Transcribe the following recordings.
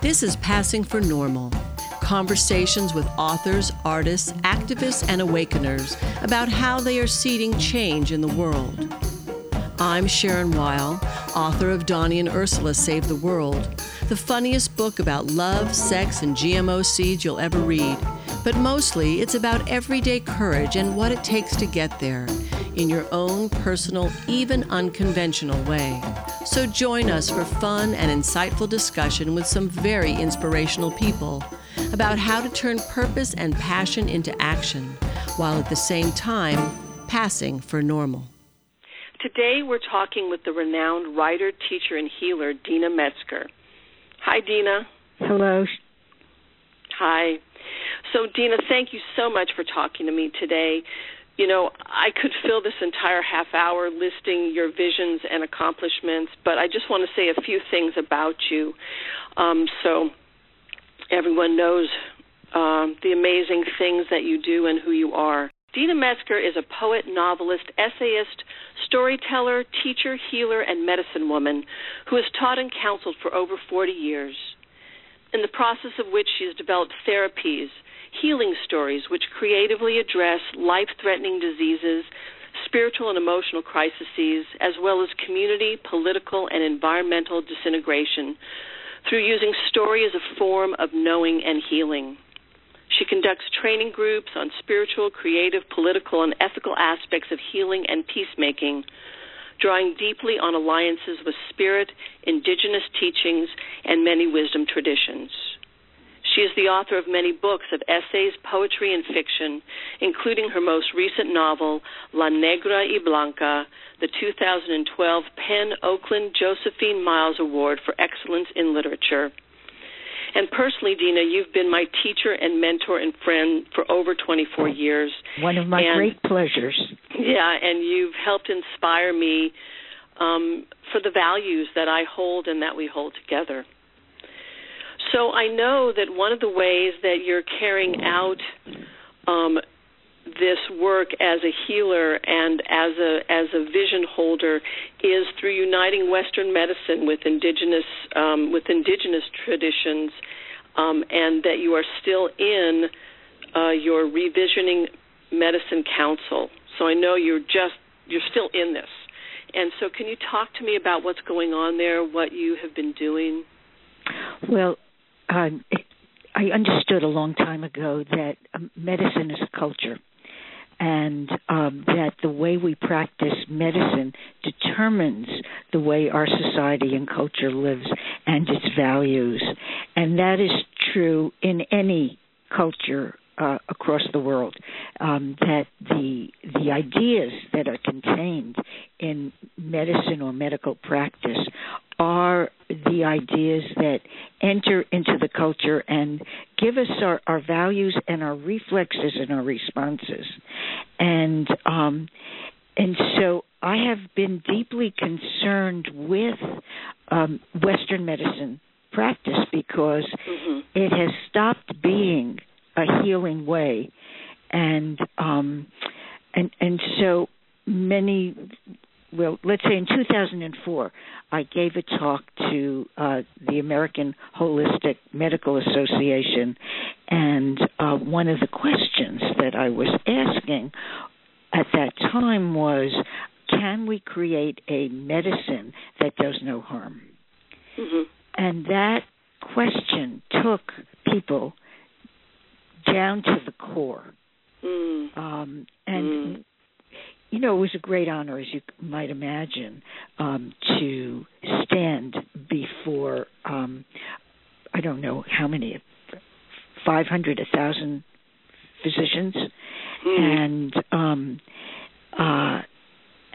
This is Passing for Normal conversations with authors, artists, activists, and awakeners about how they are seeding change in the world. I'm Sharon Weil, author of Donnie and Ursula Save the World, the funniest book about love, sex, and GMO seeds you'll ever read. But mostly, it's about everyday courage and what it takes to get there in your own personal, even unconventional way. So join us for fun and insightful discussion with some very inspirational people about how to turn purpose and passion into action while at the same time passing for normal. Today we're talking with the renowned writer, teacher, and healer, Deena Metzger. Hi, Deena. Hello. Hi. So, Deena, thank you so much for talking to me today. You know, I could fill this entire half hour listing your visions and accomplishments, but I just want to say a few things about you. Um, so, everyone knows um, the amazing things that you do and who you are. Deena Metzger is a poet, novelist, essayist, storyteller, teacher, healer, and medicine woman who has taught and counseled for over 40 years, in the process of which she has developed therapies, healing stories which creatively address life threatening diseases, spiritual and emotional crises, as well as community, political, and environmental disintegration through using story as a form of knowing and healing. She conducts training groups on spiritual, creative, political, and ethical aspects of healing and peacemaking, drawing deeply on alliances with spirit, indigenous teachings, and many wisdom traditions. She is the author of many books of essays, poetry, and fiction, including her most recent novel, La Negra y Blanca, the 2012 PEN Oakland Josephine Miles Award for Excellence in Literature. And personally, Deena, you've been my teacher and mentor and friend for over 24 years. One of my and, great pleasures. Yeah, and you've helped inspire me um, for the values that I hold and that we hold together. So I know that one of the ways that you're carrying out um, this work as a healer and as a as a vision holder is through uniting Western medicine with indigenous um, with indigenous traditions, um, and that you are still in uh, your revisioning medicine council. So I know you're just you're still in this, and so can you talk to me about what's going on there, what you have been doing? Well, um, I understood a long time ago that um, medicine is a culture, and um, that the way we practice medicine determines the way our society and culture lives and its values. And that is true in any culture uh, across the world. Um, that the the ideas that are contained in medicine or medical practice are the ideas that enter into the culture and give us our, our values and our reflexes and our responses. And um, and so I have been deeply concerned with um, Western medicine practice because mm-hmm. it has stopped being a healing way, and um, and and so many. Well, let's say in 2004, I gave a talk to uh, the American Holistic Medical Association, and uh, one of the questions that I was asking at that time was, "Can we create a medicine that does no harm?" Mm-hmm. And that question took people down to the core. Mm. Um, and mm. You know, it was a great honor, as you might imagine, um, to stand before um, I don't know how many, five hundred, a thousand physicians, mm. and um, uh,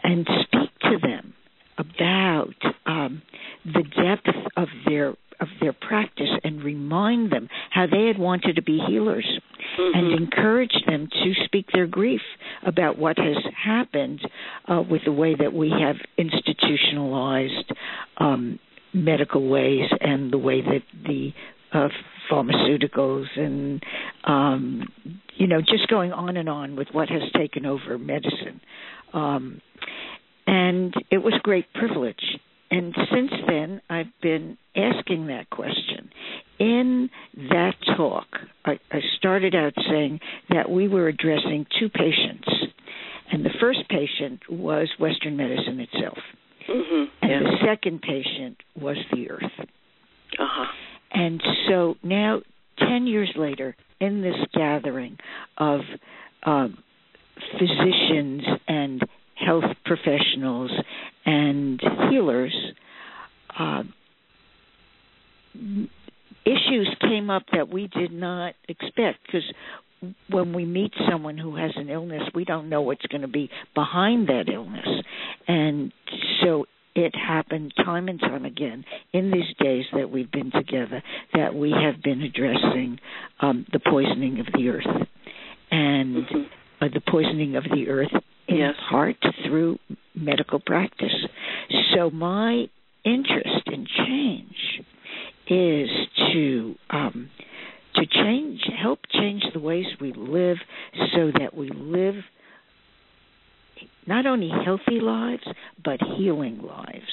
and speak to them about um, the depth of their of their practice and remind them how they had wanted to be healers mm-hmm. and encourage them to speak their grief about what has happened uh, with the way that we have institutionalized um, medical ways and the way that the uh, pharmaceuticals and um, you know just going on and on with what has taken over medicine um, and it was a great privilege and since then, I've been asking that question in that talk, I, I started out saying that we were addressing two patients. And the first patient was Western medicine itself. Mm-hmm. And yeah. the second patient was the earth. Uh-huh. And so now, 10 years later, in this gathering of um, physicians and health professionals and healers, uh, issues came up that we did not expect because when we meet someone who has an illness, we don't know what's going to be behind that illness. And so it happened time and time again in these days that we've been together that we have been addressing um, the poisoning of the earth and mm-hmm. uh, the poisoning of the earth in yes. part through medical practice. So my interest in change is to um, to change, help change the ways we live, so that we live not only healthy lives but healing lives,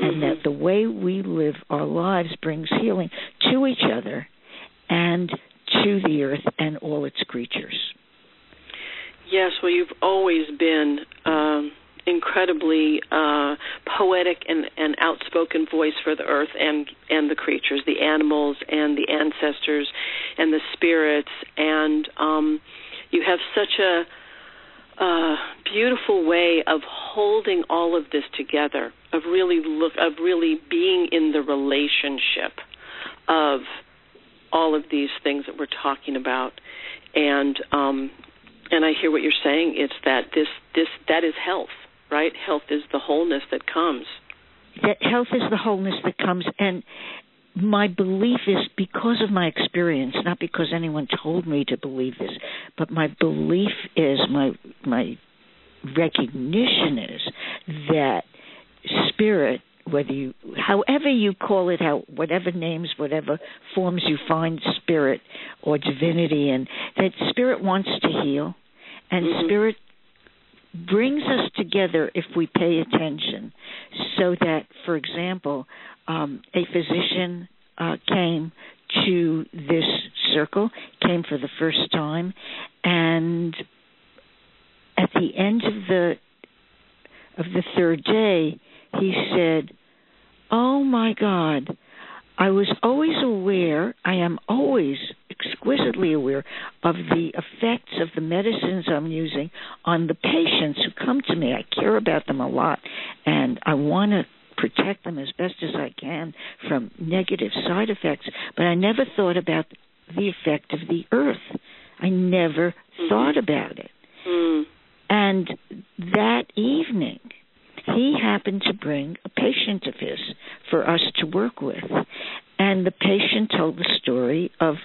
mm-hmm. and that the way we live our lives brings healing to each other and to the earth and all its creatures. Yes, well, you've always been. Um incredibly uh, poetic and, and outspoken voice for the earth and and the creatures, the animals and the ancestors and the spirits, and um, you have such a uh, beautiful way of holding all of this together, of really look, of really being in the relationship of all of these things that we're talking about, and um, and I hear what you're saying. It's that this this that is health right? Health is the wholeness that comes. That health is the wholeness that comes, and my belief is because of my experience, not because anyone told me to believe this, but my belief is my my recognition is that spirit whether you however you call it out whatever names whatever forms you find spirit or divinity in that spirit wants to heal and mm-hmm. spirit brings us together if we pay attention. So that, for example, um, a physician uh, came to this circle, came for the first time, and at the end of the of the third day, he said, "Oh my God." I was always aware, I am always exquisitely aware of the effects of the medicines I'm using on the patients who come to me. I care about them a lot, and I want to protect them as best as I can from negative side effects, but I never thought about the effect of the earth. I never mm-hmm. thought about it. And that evening, he happened to bring a patient of his for us to work with. And the patient told the story of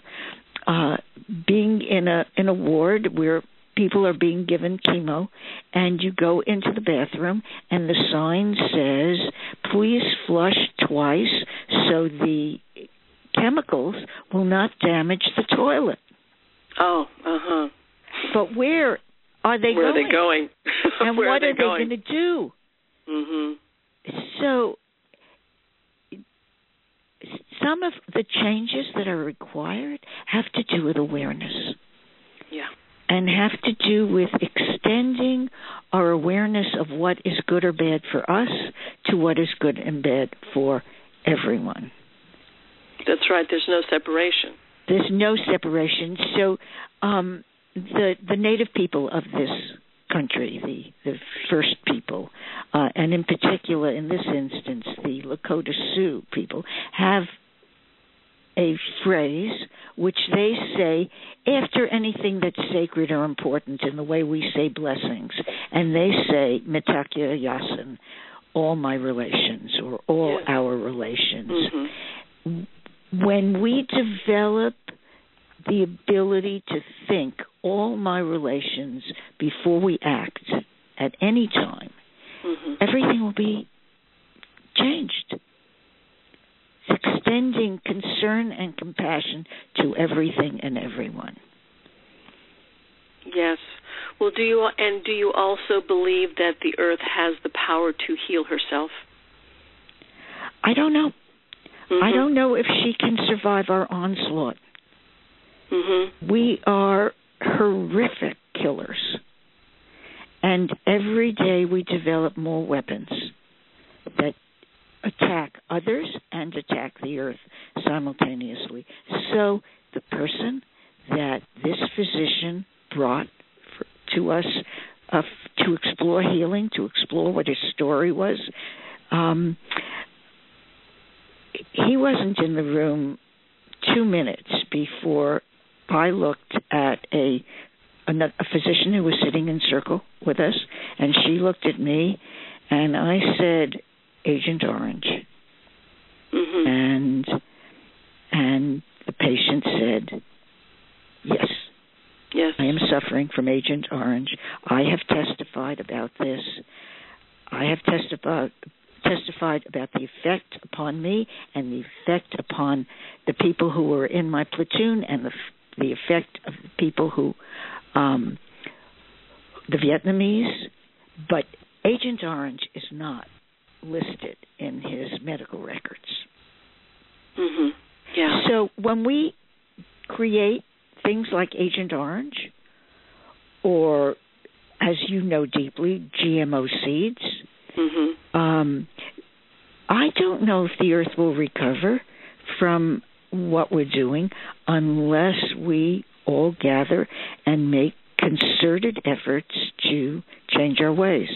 uh, being in a in a ward where people are being given chemo and you go into the bathroom and the sign says please flush twice so the chemicals will not damage the toilet oh uh-huh but where are they where going? are they going and what are they, they going to do mhm so some of the changes that are required have to do with awareness. Yeah. And have to do with extending our awareness of what is good or bad for us to what is good and bad for everyone. That's right. There's no separation. There's no separation. So, um, the the native people of this country, the the first people, uh, and in particular in this instance, the Lakota Sioux people, have a phrase which they say after anything that's sacred or important in the way we say blessings. And they say, Mitakuye Oyasin, all my relations or all our relations. Mm-hmm. When we develop the ability to think all my relations before we act at any time, mm-hmm. everything will be changed It's extending concern and compassion to everything and everyone. Yes. Well, do you and do you also believe that the earth has the power to heal herself? I don't know. Mm-hmm. I don't know if she can survive our onslaught. Mm-hmm. We are horrific killers. And every day we develop more weapons that attack others and attack the earth simultaneously. So the person that this physician brought for, to us uh, to explore healing, to explore what his story was, um, he wasn't in the room two minutes before I looked at a a physician who was sitting in circle with us, and she looked at me, and I said, "Agent Orange," Mm-hmm. and and the patient said, "Yes, Yes. I am suffering from Agent Orange. I have testified about this. I have testified testified about the effect upon me and the effect upon the people who were in my platoon and the the effect of people who um, the Vietnamese. But Agent Orange is not listed in his medical records. Mm-hmm. Yeah. So when we create things like Agent Orange, or as you know deeply, GMO seeds, Mm-hmm. um, I don't know if the Earth will recover from what we're doing unless we all gather and make concerted efforts to change our ways.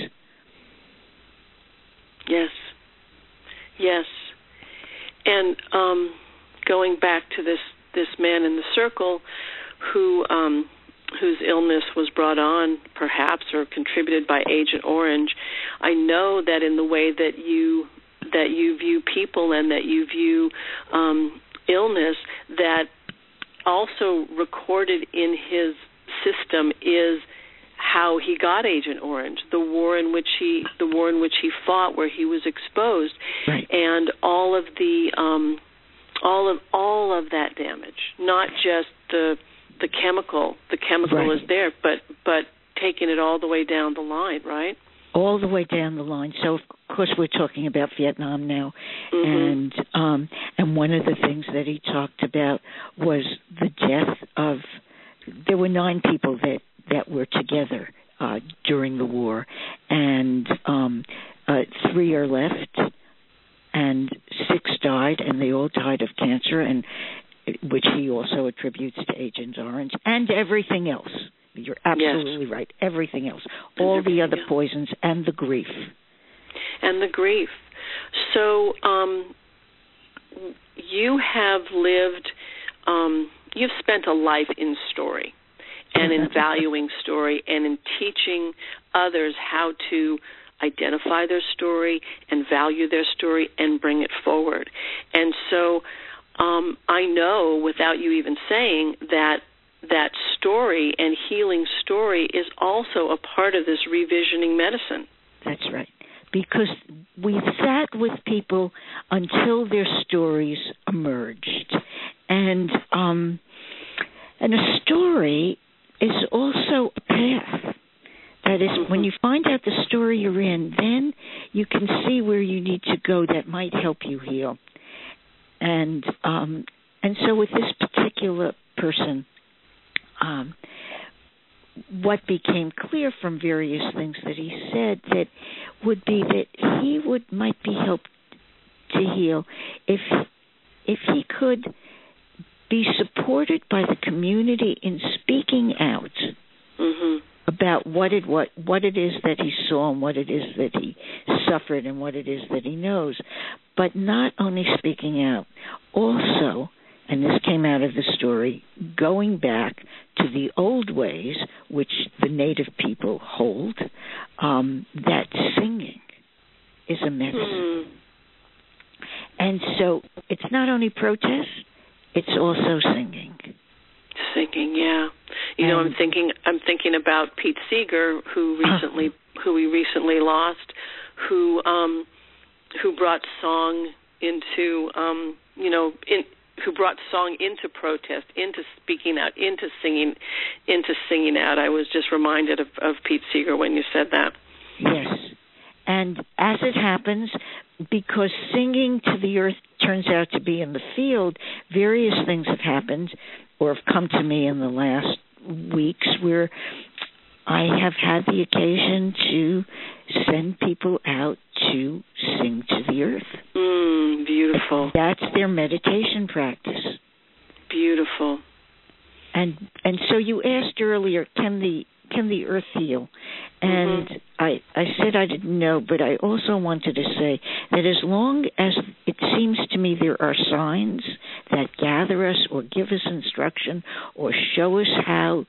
Yes. Yes. And um, going back to this this man in the circle, who um, whose illness was brought on, perhaps, or contributed by Agent Orange, I know that in the way that you that you view people and that you view um, illness, that also recorded in his system is how he got Agent Orange, the war in which he the war in which he fought, where he was exposed, Right. and all of the um, all of all of that damage, not just the the chemical. The chemical Right. is there, but but taking it all the way down the line, right? All the way down the line. So, course, we're talking about Vietnam now, Mhm. and um, and one of the things that he talked about was the death of. There were nine people that that were together uh, during the war, and um, uh, three are left, and six died, and they all died of cancer, and which he also attributes to Agent Orange and everything else. You're absolutely right. Everything else, all the other else. poisons, and the grief. And the grief. So um, you have lived, um, you've spent a life in story and in valuing story and in teaching others how to identify their story and value their story and bring it forward. And so um, I know without you even saying that that story and healing story is also a part of this revisioning medicine. That's right. Because we sat with people until their stories emerged, and um, and a story is also a path. That is, when you find out the story you're in, then you can see where you need to go that might help you heal. And um, and so with this particular person, um, what became clear from various things that he said that would be that he would might be helped to heal if if he could be supported by the community in speaking out Mhm. about what it what what it is that he saw and what it is that he suffered and what it is that he knows but not only speaking out also and this came out of the story going back to the old ways which the native people hold um, that singing is a medicine Hmm. and so it's not only protest it's also singing Singing, yeah. You know, I'm thinking I'm thinking about Pete Seeger, who recently who we recently lost, who um who brought song into um you know in who brought song into protest, into speaking out, into singing, into singing out. I was just reminded of, of Pete Seeger when you said that. Yes. And as it happens, because singing to the earth turns out to be in the field, various things have happened or have come to me in the last weeks where I have had the occasion to send people out to sing to the earth. Mm, beautiful. That's their meditation practice. Beautiful. And and so you asked earlier, can the can the earth heal? And mm-hmm. I I said I didn't know, but I also wanted to say that as long as it seems to me there are signs that gather us or give us instruction or show us how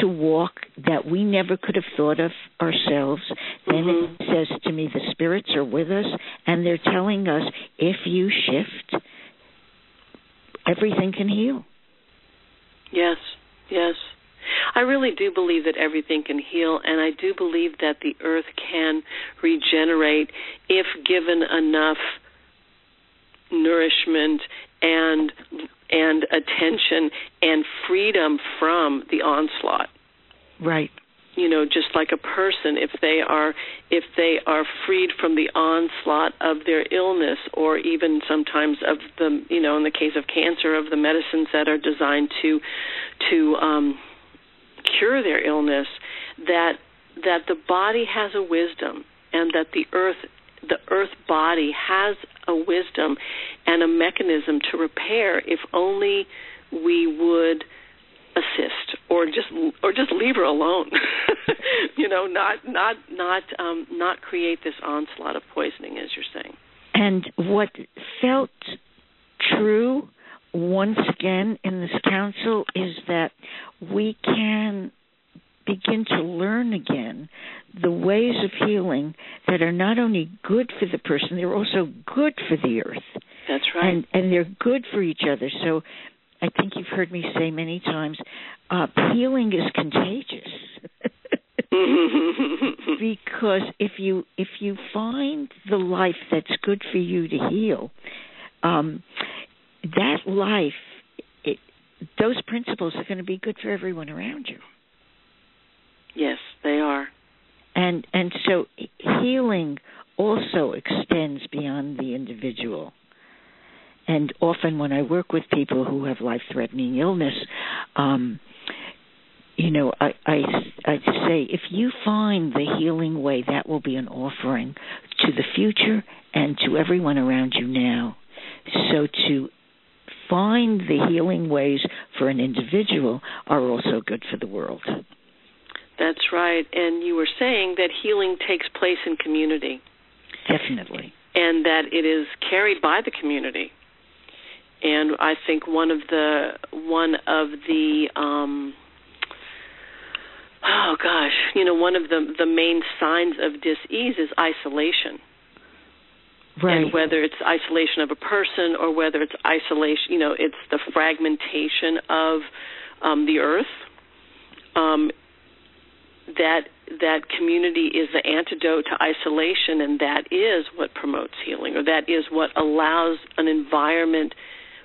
to walk that we never could have thought of ourselves, then mm-hmm. it says to me the spirits are with us and they're telling us if you shift, everything can heal. Yes, yes. I really do believe that everything can heal, and I do believe that the earth can regenerate if given enough nourishment and and attention and freedom from the onslaught. Right. You know, just like a person, if they are if they are freed from the onslaught of their illness, or even sometimes of the you know, in the case of cancer, of the medicines that are designed to to um, cure their illness, that that the body has a wisdom, and that the earth the earth body has a wisdom and a mechanism to repair if only we would assist or just or just leave her alone. You know not not not um not create this onslaught of poisoning as you're saying. And what felt true once again in this council is that we can begin to learn again the ways of healing that are not only good for the person, they're also good for the earth. That's right. And and they're good for each other. So I think you've heard me say many times, uh, healing is contagious. because if you if you find the life that's good for you to heal, um, that life, it, those principles are going to be good for everyone around you. Yes, they are. And and so healing also extends beyond the individual. And often when I work with people who have life-threatening illness, um, you know, I, I, I say if you find the healing way, that will be an offering to the future and to everyone around you now. So to find the healing ways for an individual are also good for the world. That's right. And you were saying that healing takes place in community. Definitely. And that it is carried by the community. And I think one of the one of the um, oh gosh, you know, one of the the main signs of disease is isolation. Right. And whether it's isolation of a person or whether it's isolation, you know, it's the fragmentation of um, the earth. Um, that that community is the antidote to isolation, and that is what promotes healing, or that is what allows an environment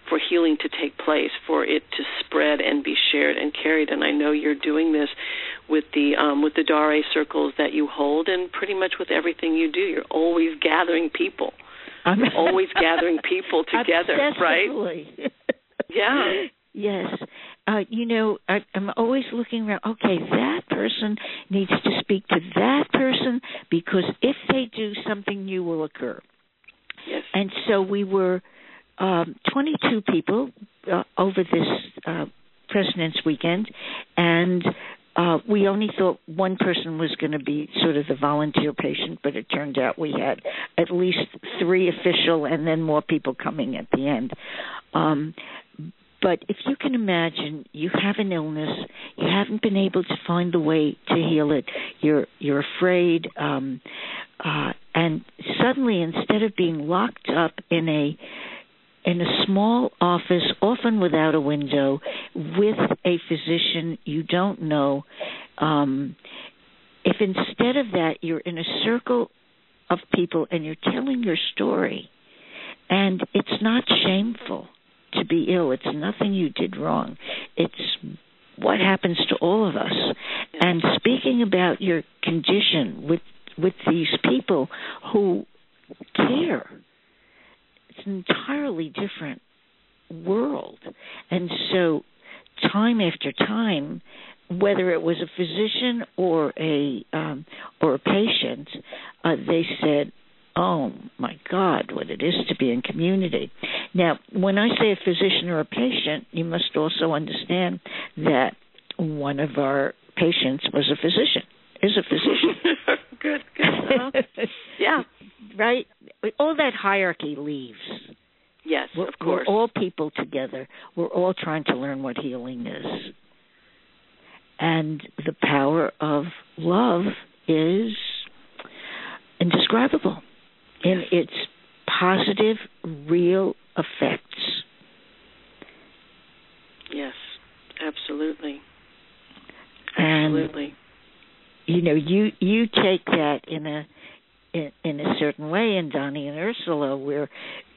for healing to take place, for it to spread and be shared and carried. And I know you're doing this with the um, with the Daré circles that you hold, and pretty much with everything you do. You're always gathering people. I'm always gathering people together, right? Absolutely. Yeah. Yes, uh, you know, I, I'm always looking around. Okay, that person needs to speak to that person because if they do, something new will occur. Yes. And so we were um, 22 people uh, over this uh, President's Weekend, and uh, we only thought one person was going to be sort of the volunteer patient, but it turned out we had at least three official and then more people coming at the end. Um, but if you can imagine, you have an illness, you haven't been able to find the way to heal it. You're you're afraid, um, uh, and suddenly, instead of being locked up in a in a small office, often without a window, with a physician you don't know, um, if instead of that you're in a circle of people and you're telling your story, and it's not shameful to be ill. It's nothing you did wrong. It's what happens to all of us. And speaking about your condition with with these people who care. It's an entirely different world. And so, time after time, whether it was a physician or a um, or a patient, uh, they said, "Oh my God, what it is to be in community." Now, when I say a physician or a patient, you must also understand that one of our patients was a physician. Is a physician. good. Good. Uh-huh. yeah. Right. All that hierarchy leaves. Yes, we're, of course. We're all people together. We're all trying to learn what healing is. And the power of love is indescribable in its positive, real effects. Yes, absolutely. Absolutely. And, you know, you you take that in a in, in a certain way in Donnie and Ursula, where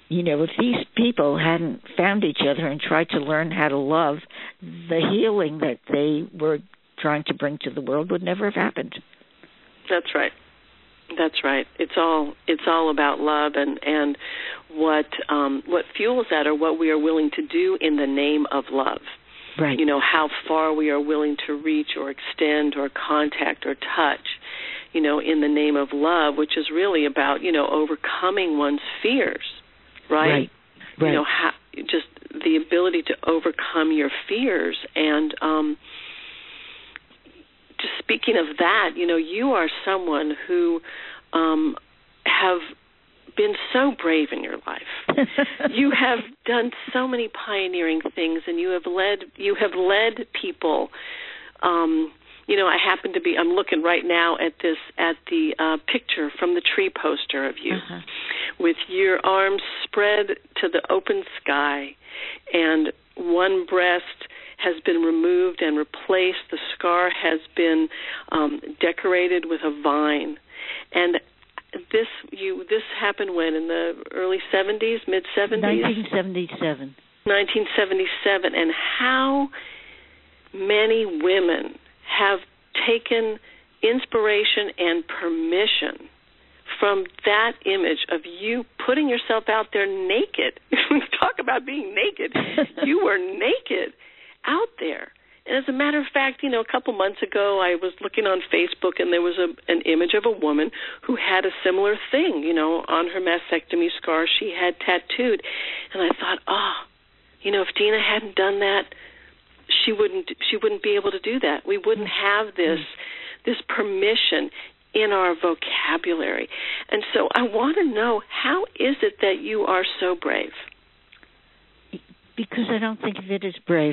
you know, if these people hadn't found each other and tried to learn how to love, the healing that they were trying to bring to the world would never have happened. That's right. That's right. It's all it's all about love and and what um, what fuels that, or what we are willing to do in the name of love. Right. You know how far we are willing to reach, or extend, or contact, or touch. You know, in the name of love, which is really about you know overcoming one's fears right? Right. right. You know, ha- just the ability to overcome your fears and um just speaking of that, you know, you are someone who um have been so brave in your life. you have done so many pioneering things and you have led you have led people um you know, I happen to be I'm looking right now at this at the uh picture from the tree poster of you. Uh-huh with your arms spread to the open sky, and one breast has been removed and replaced. The scar has been um, decorated with a vine, and this you this happened when in the early 70s, mid 70s. 1977. 1977, and how many women have taken inspiration and permission from that image of you putting yourself out there naked. Talk about being naked. you were naked out there. And as a matter of fact, you know, a couple months ago, I was looking on Facebook, and there was a, an image of a woman who had a similar thing, you know, on her mastectomy scar she had tattooed, and I thought, oh, you know, if Deena hadn't done that, she wouldn't she wouldn't be able to do that. We wouldn't mm-hmm. have this mm-hmm. this permission in our vocabulary. And so I want to know how is it that you are so brave? Because I don't think of it as brave.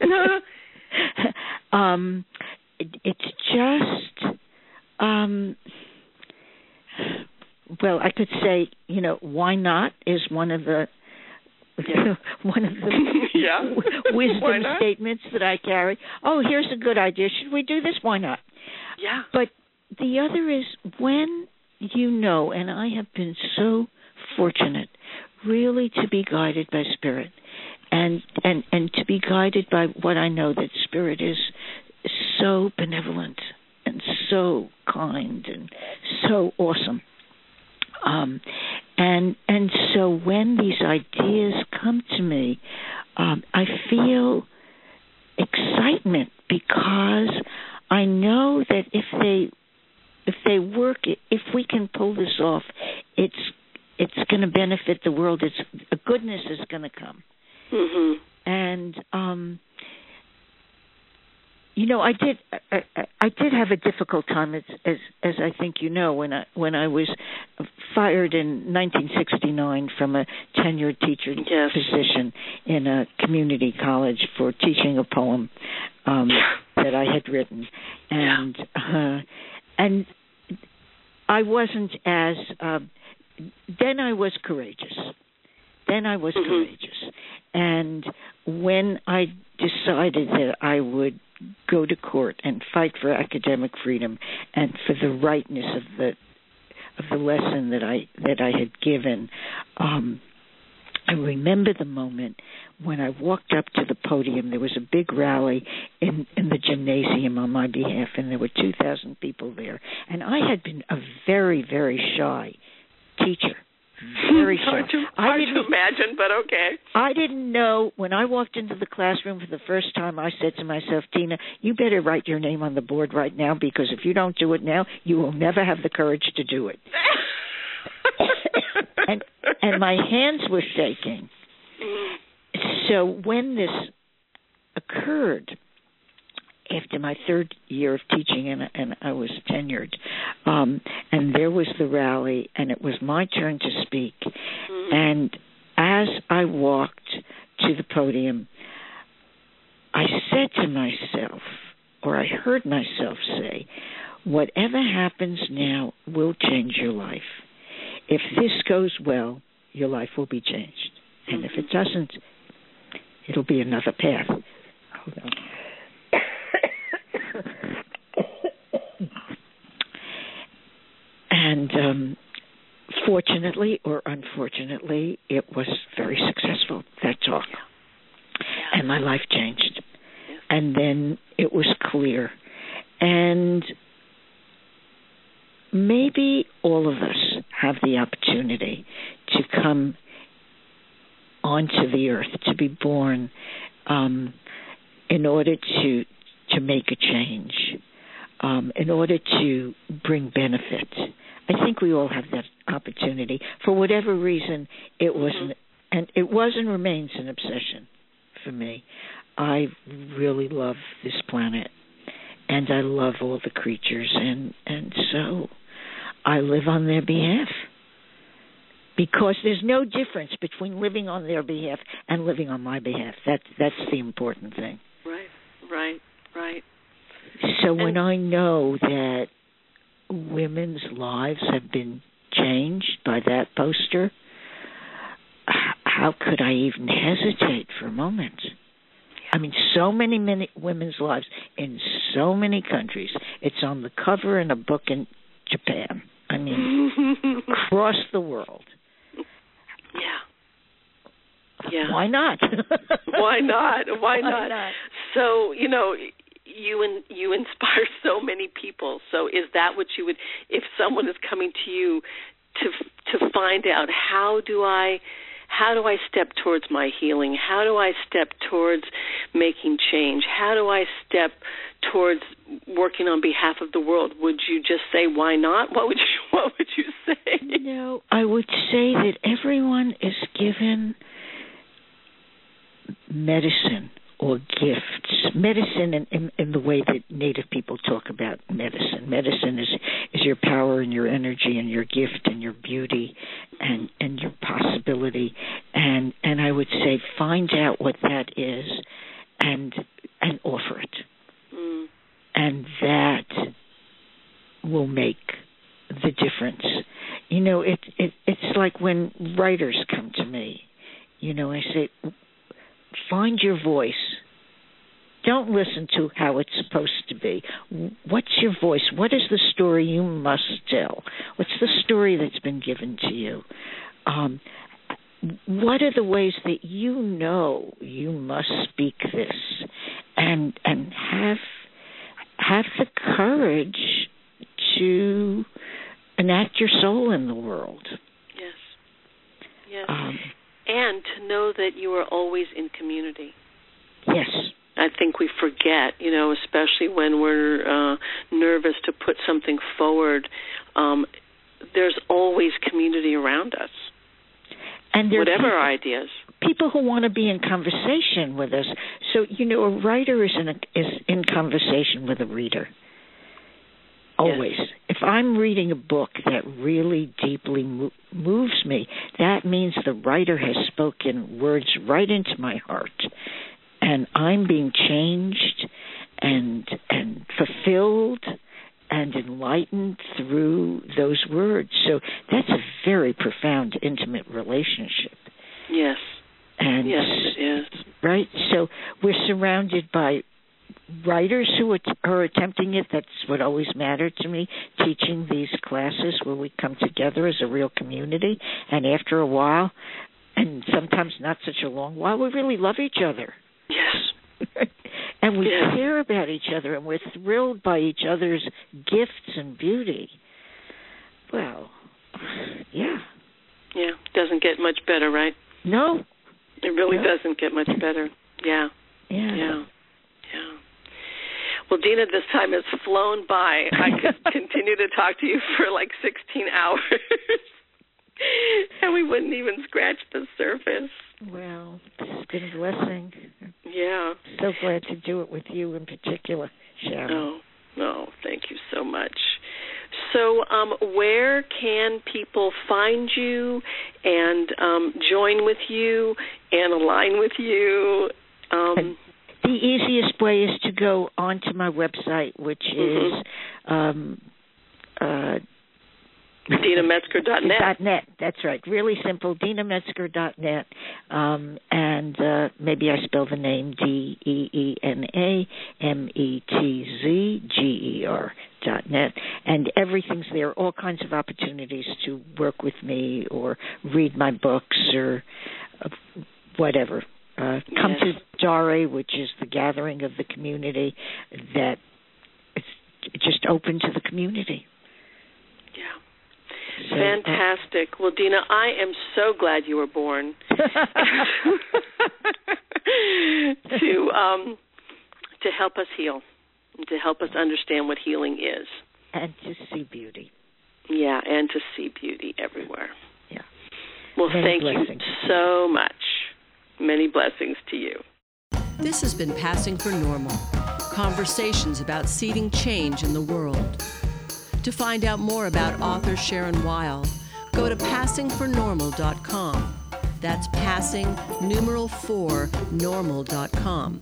um, it, it's just, um, well, I could say, you know, why not is one of the one of the yeah. wisdom statements that I carry. Oh, here's a good idea. Should we do this? Why not? Yeah. But the other is when you know, and I have been so fortunate really to be guided by spirit and and and to be guided by what I know that spirit is so benevolent and so kind and so awesome. Um, and and so when these ideas come to me, um, I feel excitement because I know that if they if they work, if we can pull this off, going to benefit the world. It's goodness is going to come. Mm-hmm. And um, you know, I did I, I did have a difficult time as as as I think you know when I when I was fired in 1969 from a tenured teacher yes. position in a community college for teaching a poem um, that I had written, and yeah. uh, and I wasn't as uh, then I was courageous. Then I was mm-hmm. courageous, and when I decided that I would go to court and fight for academic freedom and for the rightness of the of the lesson that I that I had given, um, I remember the moment when I walked up to the podium. There was a big rally in in the gymnasium on my behalf, and there were two thousand people there. And I had been a very very shy teacher, hmm. very hard sure. to, I hard didn't to imagine, but okay. I didn't know when I walked into the classroom for the first time. I said to myself, Tina, you better write your name on the board right now because if you don't do it now, you will never have the courage to do it. and and my hands were shaking. Hmm. So when this occurred after my third year of teaching and and I was tenured. Um and there was the rally and it was my turn to speak. Mm-hmm. and as I walked to the podium I said to myself or I heard myself say whatever happens now will change your life. If this goes well your life will be changed. And if it doesn't it'll be another path. Hold on um, fortunately or unfortunately, it was very successful. That talk, and my life changed. And then it was clear, and maybe all of us have the opportunity to come onto the earth, to be born, um, in order to to make a change, um, in order to bring benefit. I think we all have that opportunity. For whatever reason, it wasn't, and it was and remains an obsession for me. I really love this planet, and I love all the creatures, and and so I live on their behalf because there's no difference between living on their behalf and living on my behalf. That's that's the important thing. Right, right, right. So when I know that women's lives have been changed by that poster, how could I even hesitate for a moment? I mean, so many, many women's lives in so many countries. It's on the cover in a book in Japan. I mean, across the world. Yeah. Yeah. Why not? Why not? Why not? not? So you know, you and you inspire so many people. So is that what you would, if someone is coming to you to to find out how do I, how do I step towards my healing? How do I step towards making change? How do I step towards working on behalf of the world? Would you just say why not? What would you What would you say? No, I would say that everyone is given medicine or gifts. Medicine in, in, in the way that Native people talk about medicine. Medicine is is your power and your energy and your gift and your beauty and and your possibility. And and I would say find out what that is and and offer it. Mm. And that will make the difference. You know, it it it's like when writers come to me. You know, I say find your voice. Don't listen to how it's supposed to be. What's your voice? What is the story you must tell? What's the story that's been given to you? Um, what are the ways that you know you must speak this, and and have have the courage to enact your soul in the world. Yes. Yes. Um, and to know that you are always in community. yes. I think we forget, you know, especially when we're uh, nervous to put something forward. Um, there's always community around us, And there are whatever people, our ideas. people who want to be in conversation with us. So you know, a writer is in a, is in conversation with a reader. Always. If I'm reading a book that really deeply mo- moves me, that means the writer has spoken words right into my heart, and I'm being changed and and fulfilled and enlightened through those words. So that's a very profound, intimate relationship. Yes. And Yes, it is. right? So we're surrounded by writers who are, are attempting it. That's what always mattered to me, teaching these classes where we come together as a real community. And after a while, and sometimes not such a long while, we really love each other. Yes. and we Yes. care about each other and we're thrilled by each other's gifts and beauty. Well, yeah. Yeah, doesn't get much better, right? No. It really No. doesn't get much better. Yeah. Yeah. Yeah. Yeah. Well, Deena, this time has flown by. I could continue to talk to you for like 16 hours. and we wouldn't even scratch the surface. Well, it's been a blessing. Yeah. So glad to do it with you in particular, Sharon. Oh, no, thank you so much. So, um, where can people find you and um, join with you and align with you? Um, The easiest way is to go onto my website, which is um, uh, DeenaMetzger.net. Dot net. That's right. Really simple. DeenaMetzger.net. Um, and uh, maybe I spell the name D E E N A M E T Z G E R dot net. And everything's there. All kinds of opportunities to work with me or read my books or uh, whatever. Uh, come Yes. to Daré, which is the gathering of the community that it's just open to the community. Yeah. So, Fantastic. Well, Deena, I am so glad you were born to um, to help us heal, and to help us understand what healing is. and to see beauty. Yeah, and to see beauty everywhere. Yeah. Well, Many thank blessings. you so much. Many blessings to you. This has been Passing for Normal conversations about seeding change in the world. To find out more about author Sharon Weil, go to passingfornormal.com. That's passing numeral 4 normal.com.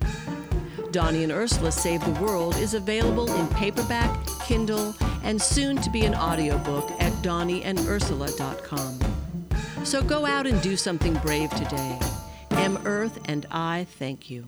Donnie and Ursula Save the World is available in paperback, Kindle, and soon to be an audiobook at donnieandursula.com. So go out and do something brave today. M. Earth and I thank you.